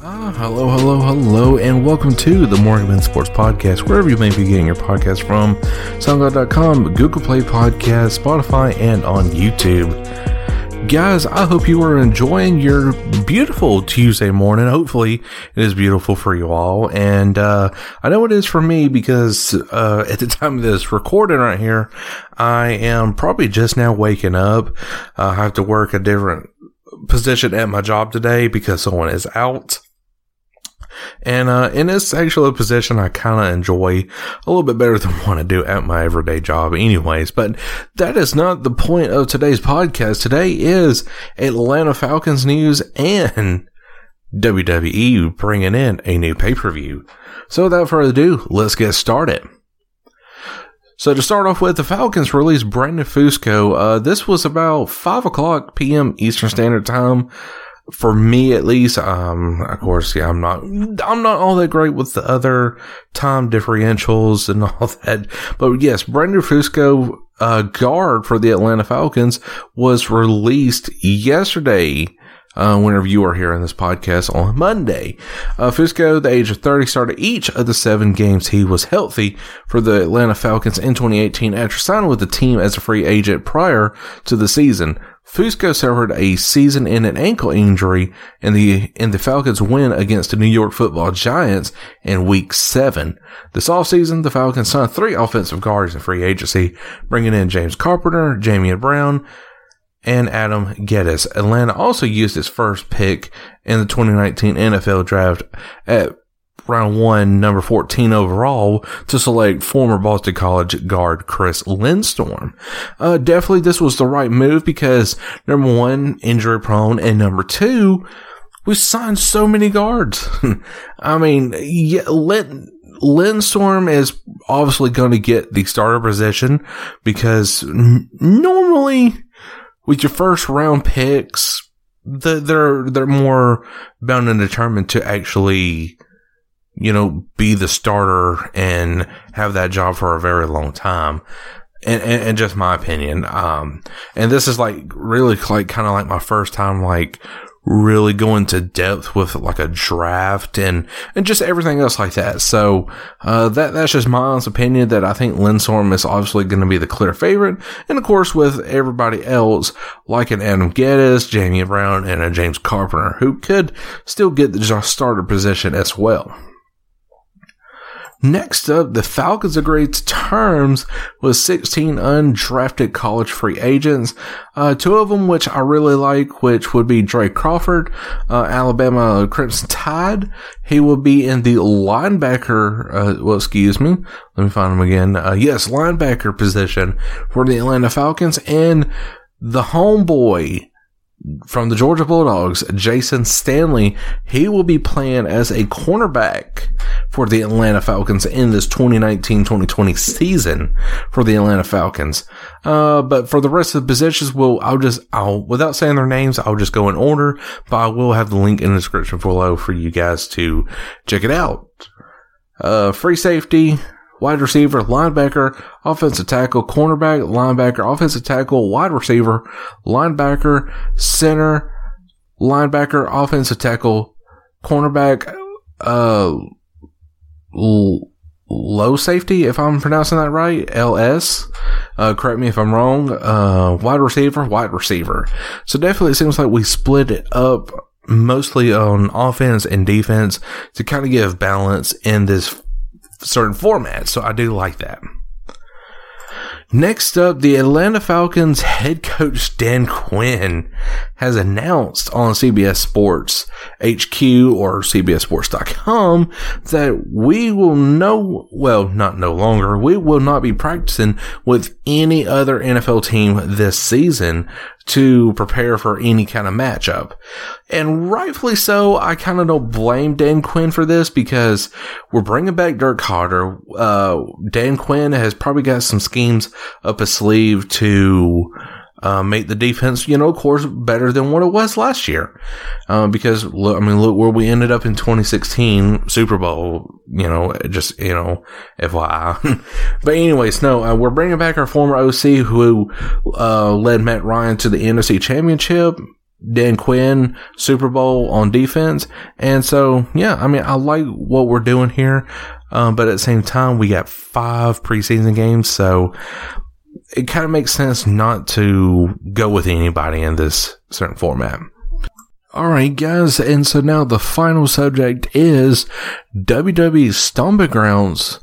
Ah, hello, hello, hello, and welcome to the Morgan Sports Podcast, wherever you may be getting your podcast from, SoundCloud.com, Google Play Podcast, Spotify, and on YouTube. Guys, I hope you are enjoying your beautiful Tuesday morning. Hopefully, it is beautiful for you all. And uh, I know it is for me because uh, at the time of this recording right here, I am probably just now waking up. Uh, I have to work a different position at my job today because someone is out. And uh, in this actual position, I kind of enjoy a little bit better than what I do at my everyday job, anyways. But that is not the point of today's podcast. Today is Atlanta Falcons news and WWE bringing in a new pay per view. So without further ado, let's get started. So to start off with, the Falcons released Brandon Fusco. Uh, this was about 5 o'clock p.m. Eastern Standard Time for me at least, um, of course, yeah, I'm not, I'm not all that great with the other time differentials and all that. But yes, Brandon Fusco, uh, guard for the Atlanta Falcons was released yesterday. Uh, whenever you are hearing this podcast on Monday. Uh, Fusco, the age of 30, started each of the seven games he was healthy for the Atlanta Falcons in 2018 after signing with the team as a free agent prior to the season. Fusco suffered a season-ending ankle injury in the in the Falcons' win against the New York Football Giants in Week Seven. This offseason, the Falcons signed three offensive guards in free agency, bringing in James Carpenter, Jamon Brown, and Adam Gettis. Atlanta also used its first pick in the 2019 NFL Draft at round one, number 14 overall to select former Boston College guard Chris Lindstrom. Uh, definitely this was the right move because number one, injury prone, and number two, we signed so many guards. I mean, yeah, Lin- Lindstrom is obviously going to get the starter position because n- normally with your first round picks, the, they're, they're more bound and determined to actually you know, be the starter and have that job for a very long time. And, and, and just my opinion. Um, and this is like really like kind of like my first time like really going to depth with like a draft and, and just everything else like that. So, uh, that, that's just my honest opinion that I think Lindstrom is obviously going to be the clear favorite. And of course, with everybody else, like an Adam Gettis, Jamie Brown, and a James Carpenter, who could still get the starter position as well. Next up, the Falcons agreed to terms with 16 undrafted college free agents. Uh, two of them, which I really like, which would be Drake Crawford, uh, Alabama Crimson Tide. He will be in the linebacker, uh, well, excuse me. Let me find him again. Uh, yes, linebacker position for the Atlanta Falcons and the homeboy, from the Georgia Bulldogs, Jayson Stanley, he will be playing as a cornerback for the Atlanta Falcons in this 2019-2020 season for the Atlanta Falcons. Uh, but for the rest of the positions, we'll, I'll just, I'll, without saying their names, I'll just go in order, but I will have the link in the description below for you guys to check it out. Uh, free safety, wide receiver, linebacker, offensive tackle, cornerback, linebacker, offensive tackle, wide receiver, linebacker, center, linebacker, offensive tackle, cornerback, uh, low safety, if I'm pronouncing that right, LS. Uh, correct me if I'm wrong. Uh, wide receiver, wide receiver. So definitely it seems like we split it up mostly on offense and defense to kind of give balance in this certain formats. So I do like that. Next up, the Atlanta Falcons head coach Dan Quinn has announced on CBS Sports HQ or CBSSports.com that we will no, well, not no longer, we will not be practicing with any other NFL team this season to prepare for any kind of matchup. And rightfully so, I kind of don't blame Dan Quinn for this because we're bringing back Dirk Koetter. Uh, Dan Quinn has probably got some schemes up his sleeve to uh, make the defense, you know, of course, better than what it was last year. Uh, because look, I mean, look where we ended up in 2016 Super Bowl, you know, just, you know, FYI. but anyways, no, uh, we're bringing back our former OC who, uh, led Matt Ryan to the NFC championship. Dan Quinn Super Bowl on defense. And so, yeah, I mean, I like what we're doing here. Um, but at the same time, we got five preseason games. So it kind of makes sense not to go with anybody in this certain format. All right, guys, and so now the final subject is WWE Stomping Grounds.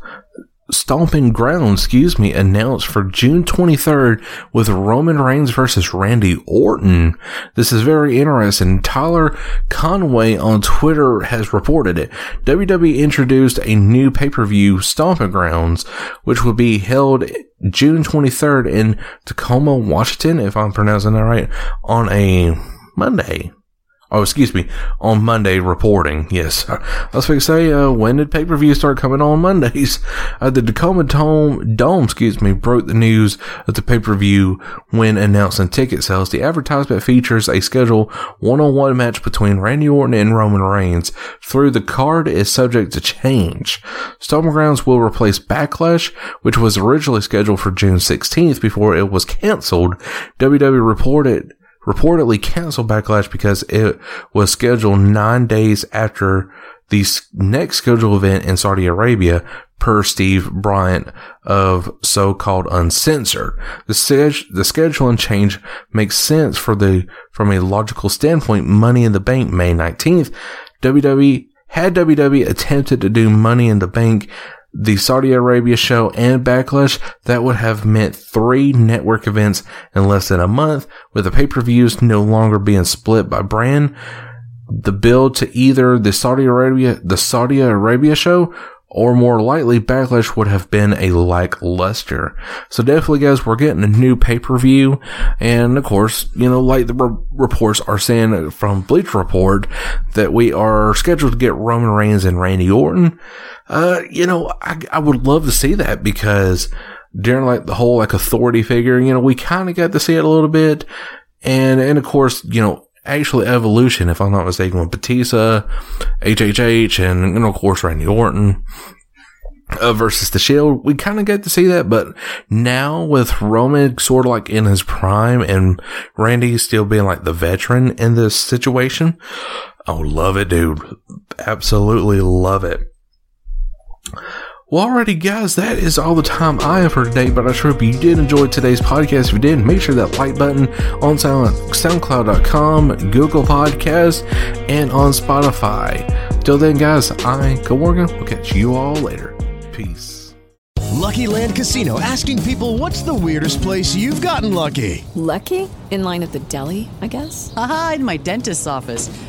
Stomping Grounds, excuse me, announced for June 23rd with Roman Reigns versus Randy Orton. This is very interesting. Tyler Conway on Twitter has reported it. WWE introduced a new pay-per-view, Stomping Grounds, which will be held June 23rd in Tacoma, Washington, if I'm pronouncing that right, on a Monday. Oh, excuse me, on Monday reporting. Yes. I was going to say, uh, when did pay per view start coming on Mondays? Uh, the Tacoma Dome, Dome, excuse me, broke the news of the pay per view when announcing ticket sales. The advertisement features a scheduled one on one match between Randy Orton and Roman Reigns. Through the card is subject to change. Stomping Grounds will replace Backlash, which was originally scheduled for June 16th before it was canceled. WWE reported reportedly canceled Backlash because it was scheduled nine days after the next scheduled event in Saudi Arabia per Steve Bryant of so-called uncensored. The, seg- the scheduling change makes sense for the, from a logical standpoint, Money in the Bank May 19th. WWE had WWE attempted to do Money in the Bank the Saudi Arabia show and Backlash, that would have meant three network events in less than a month, with the pay-per-views no longer being split by brand. The bill to either the Saudi Arabia, the Saudi Arabia show or more likely backlash would have been a lackluster. So definitely guys, we're getting a new pay-per-view. And of course, you know, like the re- reports are saying from Bleacher Report that we are scheduled to get Roman Reigns and Randy Orton. Uh, you know, I, I would love to see that because during like the whole like authority figure, you know, we kind of got to see it a little bit. And, and of course, you know, actually evolution, if I'm not mistaken, with Batista, HHH, and, and of course Randy Orton. Uh, versus the Shield, we kind of get to see that, but now with Roman sort of like in his prime and Randy still being like the veteran in this situation, oh, love it, dude. Absolutely love it. Well, alrighty, guys, that is all the time I have for today. But I sure hope you did enjoy today's podcast. If you did, make sure that like button on Sound, SoundCloud.com, Google Podcast, and on Spotify. Till then, guys, I go Morgan. We'll catch you all later. Peace. Lucky Land Casino asking people, "What's the weirdest place you've gotten lucky?" Lucky? In line at the deli, I guess? Aha, in my dentist's office.